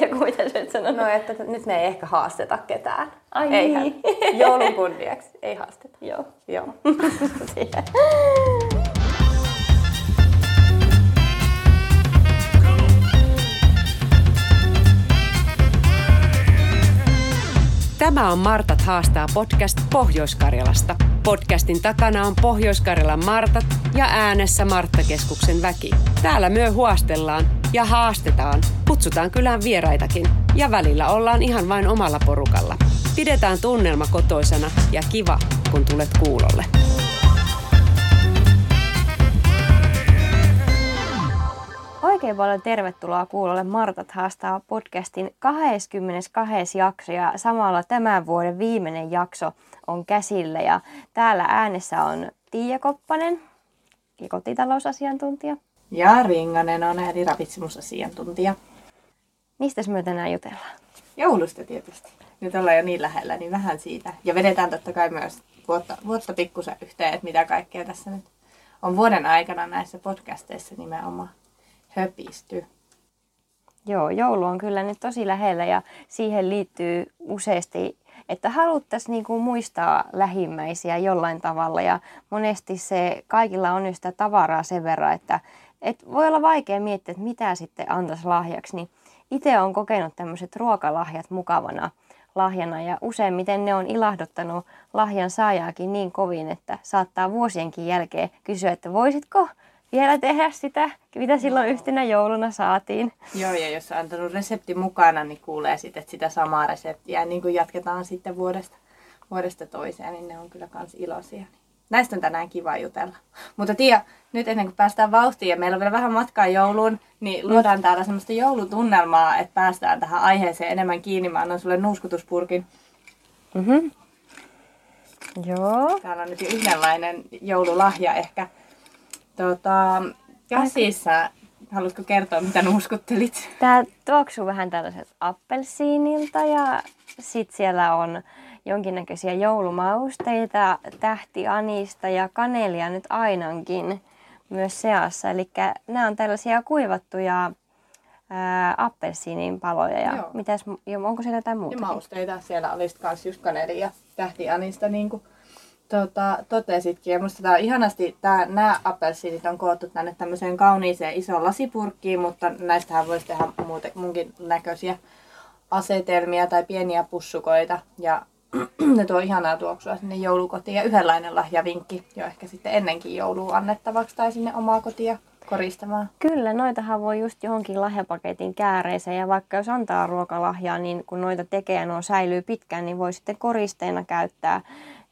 Joku mitä sä et sanonut? No, että nyt me ei ehkä haasteta ketään. Ai Eihän. niin. Joulun kunniaksi. Ei haasteta. Joo. Joo. Tämä on Martat haastaa podcast Pohjois-Karjalasta. Podcastin takana on Pohjois-Karjalan Martat ja äänessä Marttakeskuksen väki. Täällä myö huostellaan ja haastetaan, kutsutaan kylään vieraitakin ja välillä ollaan ihan vain omalla porukalla. Pidetään tunnelma kotoisana ja kiva, kun tulet kuulolle. Oikein paljon tervetuloa kuulolle Martat haastaa podcastin 22. jakso ja samalla tämän vuoden viimeinen jakso on käsillä ja täällä äänessä on Tiia Koppanen, kotitalousasiantuntija. Ja Ringanen on eli ravitsemusasiantuntija. Mistä me tänään jutellaan? Joulusta tietysti. Nyt ollaan jo niin lähellä, niin vähän siitä. Ja vedetään totta kai myös vuotta, vuotta pikkusen yhteen, että mitä kaikkea tässä nyt on vuoden aikana näissä podcasteissa nimenomaan höpisty. Joo, joulu on kyllä nyt tosi lähellä ja siihen liittyy useasti, että haluttaisiin niinku muistaa lähimmäisiä jollain tavalla ja monesti se kaikilla on jo sitä tavaraa sen verran, että et voi olla vaikea miettiä, että mitä sitten antaisi lahjaksi, niin itse olen kokenut tämmöiset ruokalahjat mukavana lahjana ja useimmiten ne on ilahduttanut lahjan saajaakin niin kovin, että saattaa vuosienkin jälkeen kysyä, että voisitko vielä tehdä sitä, mitä silloin yhtenä jouluna saatiin. Joo, ja jos on antanut resepti mukana, niin kuulee sitten, että sitä samaa reseptiä niin kuin jatketaan sitten vuodesta, vuodesta toiseen, niin ne on kyllä kans iloisia. Näistä on tänään kiva jutella. Mutta Tiia, nyt ennen kuin päästään vauhtiin ja meillä on vielä vähän matkaa jouluun, niin luodaan täällä semmoista joulutunnelmaa, että päästään tähän aiheeseen enemmän kiinni. Mä annan sulle nuuskutuspurkin. Mm-hmm. Joo. Täällä on nyt yhdenlainen joululahja ehkä. Tota, käsissä, haluatko kertoa mitä nuuskuttelit? Tää tuoksuu vähän tällaiset appelsiinilta ja sitten siellä on jonkinnäköisiä joulumausteita, tähtianista ja kanelia nyt ainakin myös seassa. Eli nämä on tällaisia kuivattuja ää, appelsiinin paloja. Ja Joo. mitäs, ja onko siellä jotain Ja muuta? mausteita. Siellä olisi kans just kaneli ja tähtianista niin kuin tota, totesitkin. Ja musta tää on ihanasti, tää, nämä appelsiinit on koottu tänne tämmöiseen kauniiseen isoon lasipurkkiin, mutta näistähän voisi tehdä muuten, munkin näköisiä asetelmia tai pieniä pussukoita. Ja ne tuo ihanaa tuoksua sinne joulukotiin. Ja yhdenlainen lahjavinkki jo ehkä sitten ennenkin joulua annettavaksi tai sinne omaa kotia koristamaan. Kyllä, noitahan voi just johonkin lahjapaketin kääreeseen ja vaikka jos antaa ruokalahjaa, niin kun noita tekee ja nuo säilyy pitkään, niin voi sitten koristeena käyttää.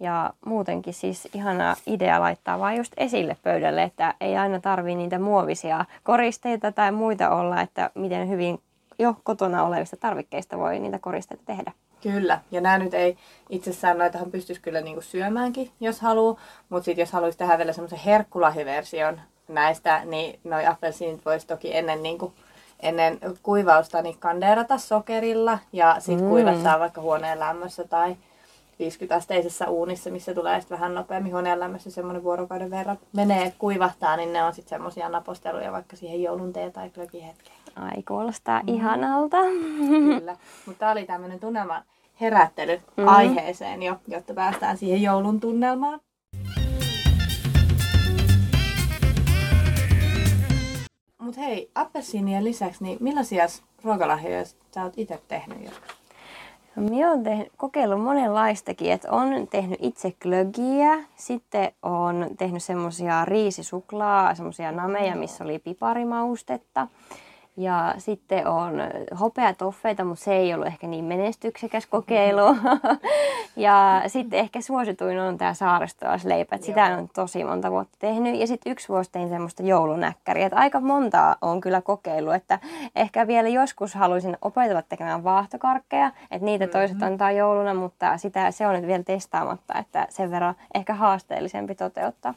Ja muutenkin siis ihana idea laittaa vaan just esille pöydälle, että ei aina tarvii niitä muovisia koristeita tai muita olla, että miten hyvin jo kotona olevista tarvikkeista voi niitä koristeita tehdä. Kyllä, ja nämä nyt ei itsessään, noitahan pystyisi kyllä niinku syömäänkin, jos haluaa, mutta sitten jos haluaisi tehdä vielä semmoisen herkkulahiversion näistä, niin noi appelsiinit voisi toki ennen, niinku, ennen kuivausta niin kandeerata sokerilla ja sitten Mm. kuivattaa vaikka huoneen lämmössä tai 50-asteisessa uunissa, missä tulee sitten vähän nopeammin huoneen lämmössä semmoinen vuorokauden verran menee, kuivahtaa, niin ne on sitten semmoisia naposteluja vaikka siihen joulun tee tai glögin hetkeen. Ai kuulostaa ihanalta. Kyllä. Mutta tämä oli tämmöinen tunnelman herättely Mhm. aiheeseen jo, jotta päästään siihen joulun tunnelmaan. Mutta hei, appelsiinien lisäksi, niin millaisia ruokalahjoja sä oot itse tehnyt jo? Minä olen tehnyt, kokeillut monenlaistakin, että on tehnyt itse glögiä, sitten on tehnyt semmoisia riisisuklaa, semmoisia nameja, missä oli piparimaustetta. Ja sitten on hopeatoffeita, mutta se ei ollut ehkä niin menestyksekäs kokeilu. ja sitten ehkä suosituin on tämä saaristolaisleipä, että sitä on tosi monta vuotta tehnyt. Ja sitten yksi vuosi tein semmoista joulunäkkäriä, että aika montaa on kyllä kokeillut, että ehkä vielä joskus haluaisin opetella tekemään vaahtokarkkeja, että niitä toiset antaa jouluna, mutta sitä, se on nyt vielä testaamatta, että sen verran ehkä haasteellisempi toteuttaa.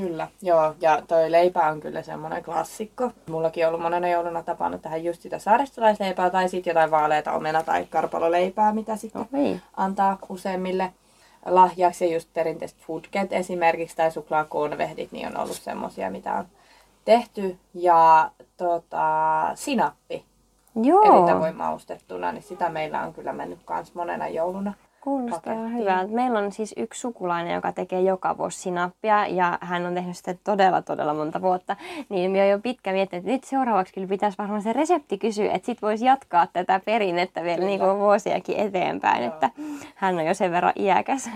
Kyllä, joo. Ja toi leipä on kyllä semmoinen klassikko. Mullakin on ollut monena jouluna tapana tähän just sitä saaristolaisleipää tai sitten jotain vaaleita omena- tai karpaloleipää, mitä sitten Oi. antaa useimmille lahjaksi. Ja just perinteiset foodket esimerkiksi tai suklaakonvehdit, niin on ollut semmosia, mitä on tehty. Ja tota, sinappi Joo. eri tavoin maustettuna, niin sitä meillä on kyllä mennyt kans monena jouluna. Kuulostaa pakettiin. hyvältä. Meillä on siis yksi sukulainen, joka tekee joka vuosi sinappia ja hän on tehnyt sitä todella todella monta vuotta. Niin minä jo pitkä miettinyt, että nyt seuraavaksi kyllä pitäisi varmaan se resepti kysyä, että sit voisi jatkaa tätä perinnettä vielä niin kuin vuosiakin eteenpäin, Joo. että hän on jo sen verran iäkäs.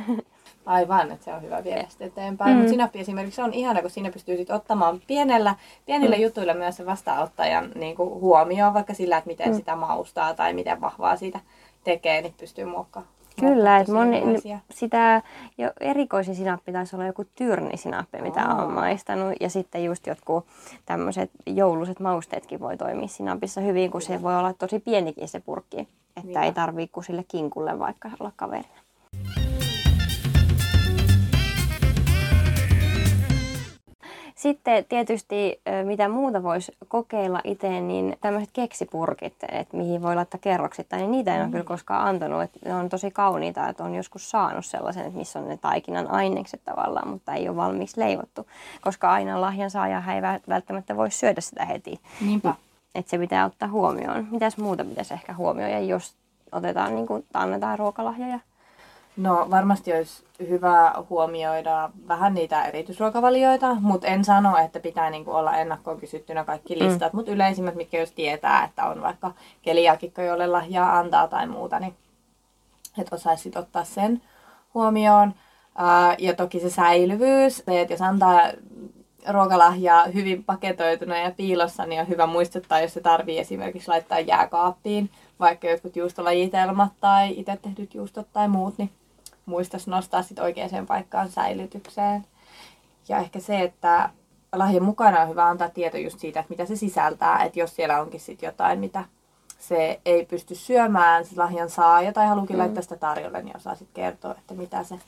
Aivan, että se on hyvä viedä sitä eteenpäin. Mm. Mutta sinappi esimerkiksi on ihana, kun siinä pystyy sit ottamaan pienellä, pienillä mm. jutuilla myös se vastaanottajan niin kuin huomioon, vaikka sillä, että miten mm. sitä maustaa tai miten vahvaa siitä tekee, niin pystyy muokkaamaan. Kyllä, että moni, sitä jo erikoisin sinappi taisi olla joku tyrnisinappi, mitä olen maistanut. Ja sitten just jotkut tämmöiset jouluiset mausteetkin voi toimia sinapissa hyvin, kun se voi olla tosi pienikin se purkki. Että Niinpä. ei tarvii kuin sille kinkulle vaikka olla kaverina. Sitten tietysti mitä muuta voisi kokeilla itse, niin tämmöiset keksipurkit, että mihin voi laittaa kerroksittain, niin niitä en ole kyllä koskaan antanut. Että ne on tosi kauniita, että on joskus saanut sellaisen, että missä on ne taikinan ainekset tavallaan, mutta ei ole valmiiksi leivottu. Koska aina lahjan saaja ei vä- välttämättä voi syödä sitä heti. Niinpä. Että se pitää ottaa huomioon. Mitäs muuta pitäisi ehkä huomioida, jos otetaan, niin kuin, annetaan ruokalahjoja? No varmasti olisi hyvä huomioida vähän niitä erityisruokavalioita, mutta en sano, että pitää niinku olla ennakkoon kysyttynä kaikki listat, mm. mutta yleisimmät, mitkä jos tietää, että on vaikka keliakikko, jolle lahjaa antaa tai muuta, niin että osaisi ottaa sen huomioon. Ää, ja toki se säilyvyys, se, että jos antaa ruokalahjaa hyvin paketoituna ja piilossa, niin on hyvä muistuttaa, jos se tarvii esimerkiksi laittaa jääkaappiin, vaikka jotkut juustolajitelmat tai itse tehdyt juustot tai muut, niin muistaisi nostaa sit oikeaan paikkaan säilytykseen. Ja ehkä se, että lahjan mukana on hyvä antaa tieto just siitä, että mitä se sisältää. Että jos siellä onkin sit jotain, mitä se ei pysty syömään, se lahjan saaja tai haluukin mm. laittaa sitä tarjolle, niin osaa sitten kertoa, että mitä se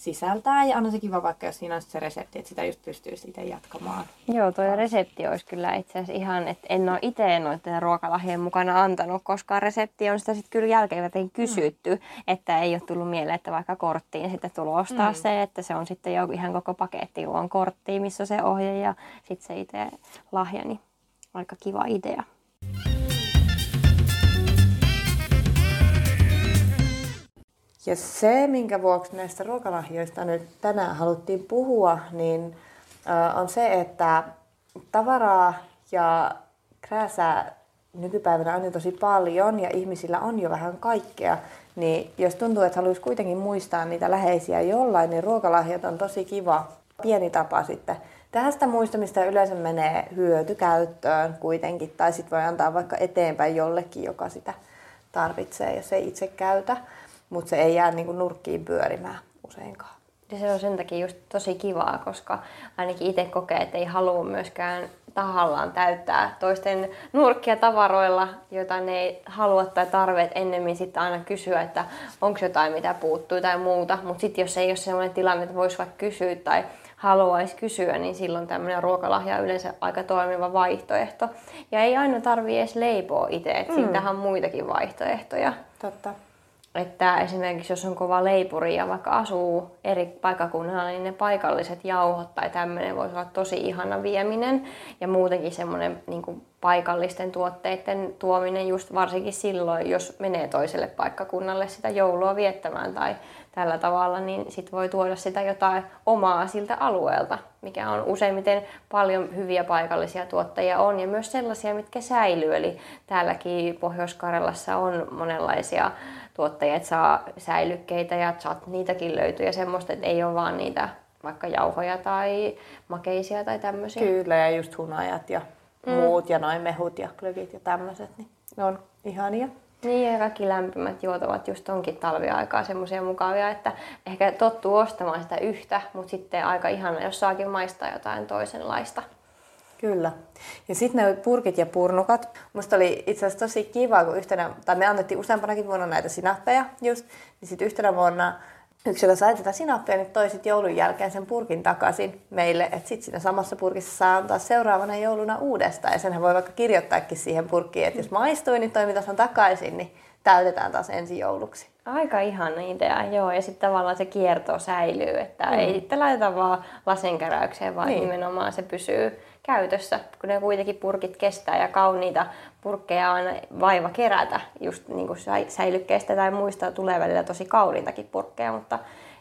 sisältää. Ja on se kiva vaikka, jos siinä on se resepti, että sitä just pystyy itse jatkamaan. Joo, tuo resepti olisi kyllä itse asiassa ihan, että en ole itse noiden ruokalahjojen mukana antanut, koska resepti on sitä sitten kyllä jälkikäteen kysytty, mm. että ei ole tullut mieleen, että vaikka korttiin sitten tullut ostaa mm. se, että se on sitten jo ihan koko paketti luon korttiin, missä on se ohje ja sitten se itse lahja, niin aika kiva idea. Ja se, minkä vuoksi näistä ruokalahjoista nyt tänään haluttiin puhua, niin on se, että tavaraa ja krääsää nykypäivänä on jo tosi paljon ja ihmisillä on jo vähän kaikkea. Niin jos tuntuu, että haluaisi kuitenkin muistaa niitä läheisiä jollain, niin ruokalahjat on tosi kiva pieni tapa sitten tehdä sitä muistamista yleensä menee hyötykäyttöön kuitenkin. Tai sitten voi antaa vaikka eteenpäin jollekin, joka sitä tarvitsee, jos ei itse käytä. Mutta se ei jää niinku nurkkiin pyörimään useinkaan. Ja se on sen takia just tosi kivaa, koska ainakin itse kokee, että ei halua myöskään tahallaan täyttää toisten nurkkia tavaroilla, joita ne ei halua tai tarvitse ennemmin sitten aina kysyä, että onko jotain, mitä puuttuu tai muuta. Mutta sitten jos ei ole sellainen tilanne, että voisi vaikka kysyä tai haluaisi kysyä, niin silloin tämmöinen ruokalahja on yleensä aika toimiva vaihtoehto. Ja ei aina tarvii edes leipoa itse, että mm. siitähän on muitakin vaihtoehtoja. Totta. Että esimerkiksi jos on kova leipuri ja vaikka asuu eri paikakunnalla, niin ne paikalliset jauhot tai tämmöinen voisi olla tosi ihana vieminen. Ja muutenkin semmoinen niin paikallisten tuotteiden tuominen just varsinkin silloin, jos menee toiselle paikkakunnalle sitä joulua viettämään tai tällä tavalla, niin sit voi tuoda sitä jotain omaa siltä alueelta, mikä on useimmiten paljon hyviä paikallisia tuottajia on ja myös sellaisia, mitkä säilyy. Eli täälläkin Pohjois-Karjalassa on monenlaisia tuottajia, että saa säilykkeitä ja chat, niitäkin löytyy ja semmoista, että ei ole vaan niitä vaikka jauhoja tai makeisia tai tämmöisiä. Kyllä, ja just hunajat ja mm. muut ja noin mehut ja klökit ja tämmöiset, niin ne on ihania. Niin ja kaikki lämpimät juot ovat just onkin talviaikaa semmoisia mukavia, että ehkä tottuu ostamaan sitä yhtä, mutta sitten aika ihana, jos saakin maistaa jotain toisenlaista. Kyllä. Ja sitten ne purkit ja purnukat. Musta oli itse asiassa tosi kiva, kun yhtenä, tai me annettiin useampanakin vuonna näitä sinappeja just, niin sitten yhtenä vuonna yksi, joka sai tätä sinappia, niin toi sit joulun jälkeen sen purkin takaisin meille, että sitten siinä samassa purkissa saa antaa seuraavana jouluna uudestaan. Ja senhän voi vaikka kirjoittaakin siihen purkkiin, että jos maistui, niin toimitaan takaisin, niin täytetään taas ensi jouluksi. Aika ihana idea, joo. Ja sitten tavallaan se kierto säilyy, että mm. ei sitten laiteta vaan lasenkäräykseen, vaan niin. nimenomaan se pysyy käytössä, kun ne kuitenkin purkit kestää ja kauniita purkkeja on vaiva kerätä just niin kuin säilykkeistä tai muista tulee välillä tosi kauniitakin purkkeja, mutta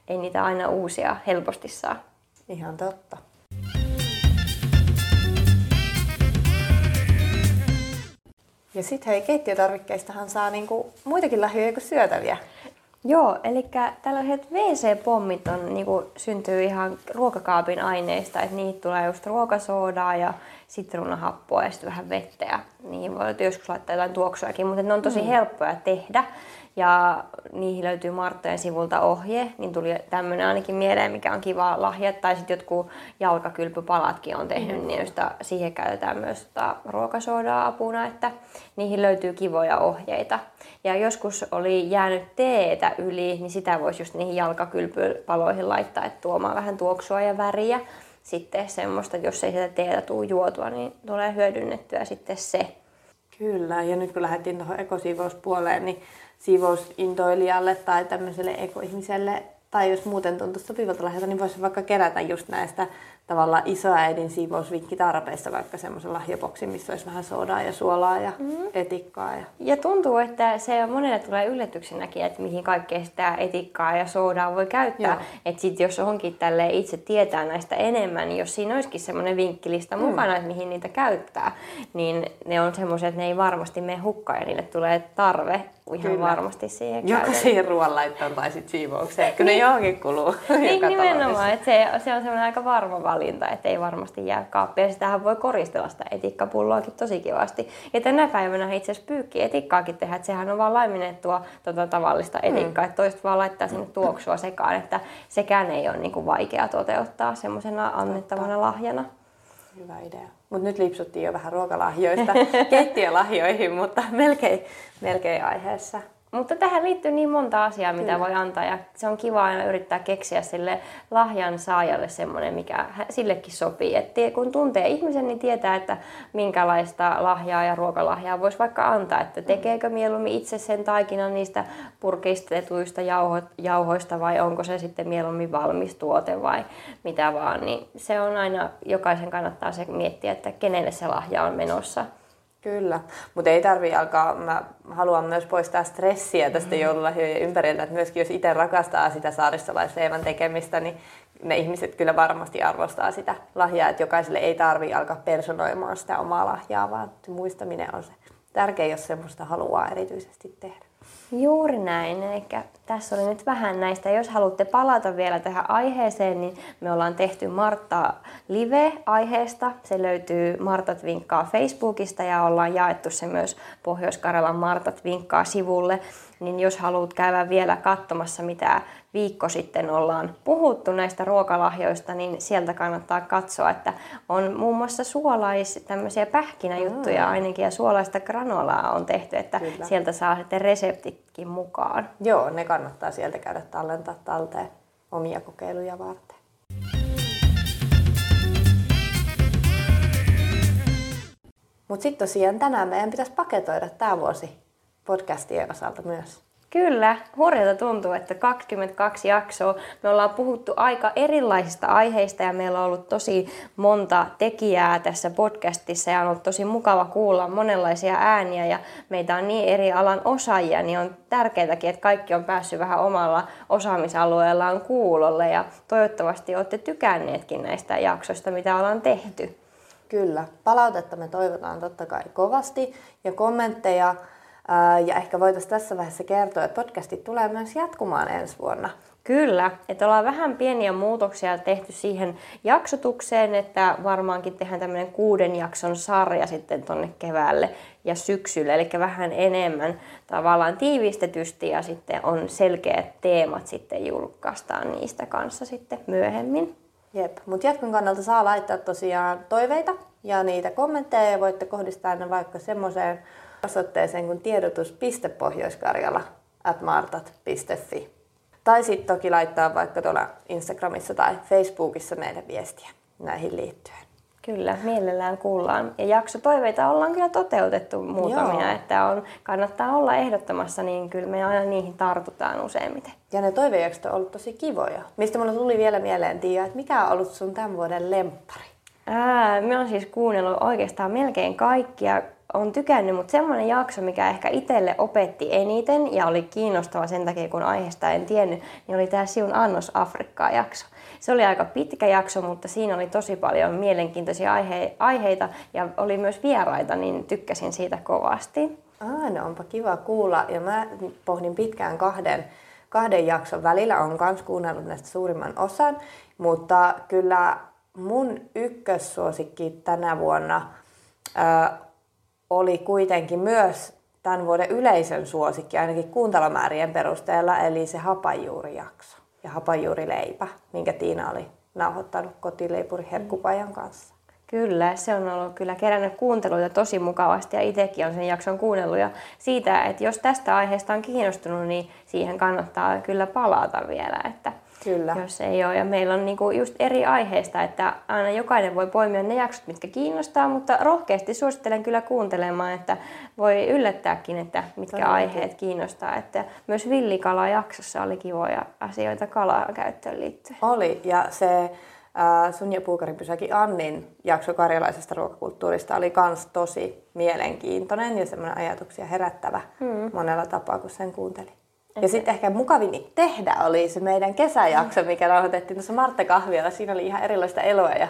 ei niitä aina uusia helposti saa. Ihan totta. Ja sitten hei, keittiötarvikkeistahan saa niinku muitakin lahjoja kuin syötäviä. Joo, eli tällaiset WC-pommit on, niin kuin, syntyy ihan ruokakaapin aineista, että niitä tulee just ruokasoodaa ja sitruunahappoa ja sitten vähän vettä ja niihin voi joskus laittaa jotain tuoksuakin, mutta ne on tosi mm. helppoja tehdä ja niihin löytyy Marttojen sivulta ohje, niin tuli tämmöinen ainakin mieleen, mikä on kiva lahja, tai sitten jotkut jalkakylpypalatkin on tehnyt, mm. niin joista siihen käytetään myös tota ruokasoodaa apuna, että niihin löytyy kivoja ohjeita. Ja joskus oli jäänyt teetä yli, niin sitä voisi just niihin jalkakylpypaloihin laittaa, että tuomaan vähän tuoksua ja väriä. Sitten semmoista, jos ei sitä teetä tule juotua, niin tulee hyödynnettyä sitten se. Kyllä, ja nyt kun lähdettiin tuohon ekosiivouspuoleen, niin siivousintoilijalle tai tämmöiselle ekoihmiselle, tai jos muuten tuntuu sopivalta lahjalta, niin voisi vaikka kerätä just näistä tavallaan isoäidin siivousvinkkitarpeista vaikka semmoisen lahjapoksin, missä olisi vähän soodaa ja suolaa ja mm. etikkaa. Ja... ja tuntuu, että se monelle tulee yllätyksenäkin, että mihin kaikkea sitä etikkaa ja soodaa voi käyttää. Että sitten jos onkin tälle itse tietää näistä enemmän, niin jos siinä olisikin semmoinen vinkkilista mm. mukana, että mihin niitä käyttää, niin ne on semmoiset, että ne ei varmasti mene hukkaan ja niille tulee tarve ihan Kyllä. varmasti siihen Joko käytetään. siihen ruoanlaittoon tai sitten siivoukseen, kun ne johonkin kuluu. Niin nimenomaan, että se, se on semmoinen aika varma valinta, että ei varmasti jää kaappia. Sitähän voi koristella sitä etikkapulloakin tosi kivasti. Ja tänä päivänä itse asiassa pyykki etikkaakin tehdä, että sehän on vaan laimennettua tota tavallista etikkaa, mm. että toista vaan laittaa sinne tuoksua sekaan, että sekään ei ole niinku vaikea toteuttaa semmoisena annettavana lahjana. Hyvä idea. Mutta nyt lipsuttiin jo vähän ruokalahjoista keittiölahjoihin, mutta melkein, melkein aiheessa. Mutta tähän liittyy niin monta asiaa, mitä Kyllä. voi antaa ja se on kiva aina yrittää keksiä sille lahjan saajalle semmoinen, mikä sillekin sopii. Et kun tuntee ihmisen, niin tietää, että minkälaista lahjaa ja ruokalahjaa voisi vaikka antaa. Että tekeekö mieluummin itse sen taikinan niistä purkistetuista jauho, jauhoista vai onko se sitten mieluummin valmis tuote vai mitä vaan. Niin se on aina, jokaisen kannattaa se miettiä, että kenelle se lahja on menossa. Kyllä, mutta ei tarvi alkaa, mä haluan myös poistaa stressiä tästä mm. joululahjojen ympäriltä, että myöskin jos itse rakastaa sitä saaristolaisleivän tekemistä, niin ne ihmiset kyllä varmasti arvostaa sitä lahjaa, että jokaiselle ei tarvi alkaa personoimaan sitä omaa lahjaa, vaan se muistaminen on se tärkeä, jos semmoista haluaa erityisesti tehdä. Juuri näin. Eli tässä oli nyt vähän näistä. Jos haluatte palata vielä tähän aiheeseen, niin me ollaan tehty Martta Live-aiheesta. Se löytyy Martat vinkkaa Facebookista ja ollaan jaettu se myös Pohjois-Karjalan Martat vinkkaa sivulle. Niin jos haluat käydä vielä katsomassa, mitä viikko sitten ollaan puhuttu näistä ruokalahjoista, niin sieltä kannattaa katsoa, että on muun muassa suolais, tämmöisiä pähkinäjuttuja mm. ainakin ja suolaista granolaa on tehty, että Kyllä. sieltä saa sitten reseptitkin mukaan. Joo, ne kannattaa sieltä käydä tallentaa talteen omia kokeiluja varten. Mutta sitten tosiaan tänään meidän pitäisi paketoida tämä vuosi podcastien osalta myös. Kyllä, hurjalta tuntuu, että 22 jaksoa. Me ollaan puhuttu aika erilaisista aiheista ja meillä on ollut tosi monta tekijää tässä podcastissa ja on ollut tosi mukava kuulla monenlaisia ääniä ja meitä on niin eri alan osaajia, niin on tärkeääkin, että kaikki on päässyt vähän omalla osaamisalueellaan kuulolle ja toivottavasti olette tykänneetkin näistä jaksoista, mitä ollaan tehty. Kyllä, palautetta me toivotaan totta kai kovasti ja kommentteja ja ehkä voitaisiin tässä vaiheessa kertoa, että podcastit tulee myös jatkumaan ensi vuonna. Kyllä, että ollaan vähän pieniä muutoksia tehty siihen jaksotukseen, että varmaankin tehdään tämmöinen kuuden jakson sarja sitten tonne keväälle ja syksylle, eli vähän enemmän tavallaan tiivistetysti ja sitten on selkeät teemat sitten julkaistaan niistä kanssa sitten myöhemmin. Jep, mutta jatkon kannalta saa laittaa tosiaan toiveita ja niitä kommentteja ja voitte kohdistaa ne vaikka semmoiseen osoitteeseen kuin tiedotus.pohjoiskarjala at martat.fi. Tai sitten toki laittaa vaikka tuolla Instagramissa tai Facebookissa meille viestiä näihin liittyen. Kyllä, mielellään kuullaan. Ja jaksotoiveita ollaan kyllä toteutettu muutamia, Joo. että on, kannattaa olla ehdottamassa, niin kyllä me aina niihin tartutaan useimmiten. Ja ne toivejaksot on ollut tosi kivoja. Mistä mulle tuli vielä mieleen, Tiia, että mikä on ollut sun tämän vuoden lemppari? Ää, mä oon siis kuunnellut oikeastaan melkein kaikkia. On tykännyt, mutta semmoinen jakso, mikä ehkä itselle opetti eniten ja oli kiinnostava sen takia, kun aiheesta en tiennyt, niin oli tämä Siun Annos Afrikkaa jakso. Se oli aika pitkä jakso, mutta siinä oli tosi paljon mielenkiintoisia aihe- aiheita ja oli myös vieraita, niin tykkäsin siitä kovasti. Aa, no onpa kiva kuulla. Ja mä pohdin pitkään kahden, kahden jakson välillä. on myös kuunnellut näistä suurimman osan. Mutta kyllä mun ykkössuosikki tänä vuonna oli kuitenkin myös tämän vuoden yleisön suosikki, ainakin kuuntalomäärien perusteella, eli se hapajuurijakso ja hapajuurileipä, minkä Tiina oli nauhoittanut kotileipuri Herkkupajan kanssa. Kyllä, se on ollut kyllä kerännyt kuunteluita tosi mukavasti ja itsekin on sen jakson kuunnellut. Ja siitä, että jos tästä aiheesta on kiinnostunut, niin siihen kannattaa kyllä palata vielä. Että Kyllä. Jos ei ole. Ja meillä on niinku just eri aiheista, että aina jokainen voi poimia ne jaksot, mitkä kiinnostaa, mutta rohkeasti suosittelen kyllä kuuntelemaan, että voi yllättääkin, että mitkä Todellakin. aiheet kiinnostaa. Että myös villikala-jaksossa oli kivoja asioita kalaa käyttöön liittyen. Oli, ja se sun ja Puukarin pysäki Annin jakso karjalaisesta ruokakulttuurista oli myös tosi mielenkiintoinen ja semmoinen ajatuksia herättävä hmm. monella tapaa, kun sen Ja sitten ehkä mukavin tehdä oli se meidän kesäjakso, mikä nauhoitettiin tuossa Martta Kahvialla. Siinä oli ihan erilaista eloa ja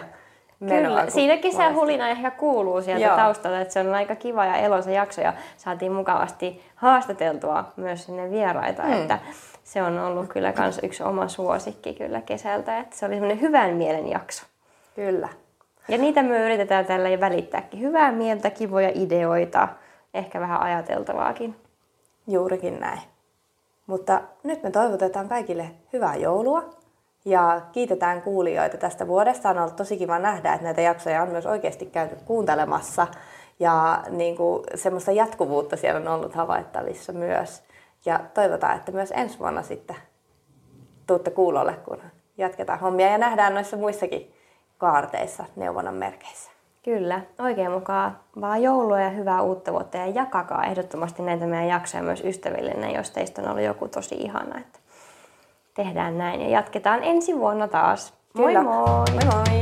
menoa. Kyllä, siinä kesähulina ehkä kuuluu sieltä Joo. taustalta, että se on aika kiva ja eloisa jakso ja saatiin mukavasti haastateltua myös sinne vieraita, hmm. että se on ollut kyllä kans yksi oma suosikki kyllä kesältä, että se oli semmoinen hyvän mielen jakso. Kyllä. Ja niitä me yritetään tällä välittääkin. Hyvää mieltä, kivoja ideoita, ehkä vähän ajateltavaakin. Juurikin näin. Mutta nyt me toivotetaan kaikille hyvää joulua ja kiitetään kuulijoita tästä vuodesta. On ollut tosi kiva nähdä, että näitä jaksoja on myös oikeasti käyty kuuntelemassa ja niin kuin, semmoista jatkuvuutta siellä on ollut havaittavissa myös. Ja toivotaan, että myös ensi vuonna sitten tuutte kuulolle, kun jatketaan hommia ja nähdään noissa muissakin kaarteissa neuvonnan merkeissä. Kyllä, oikein mukaan vaan joulua ja hyvää uutta vuotta ja jakakaa ehdottomasti näitä meidän jaksoja myös ystävillenne, jos teistä on ollut joku tosi ihana. Että tehdään näin ja jatketaan ensi vuonna taas. Moi Kyllä. moi! Moi moi!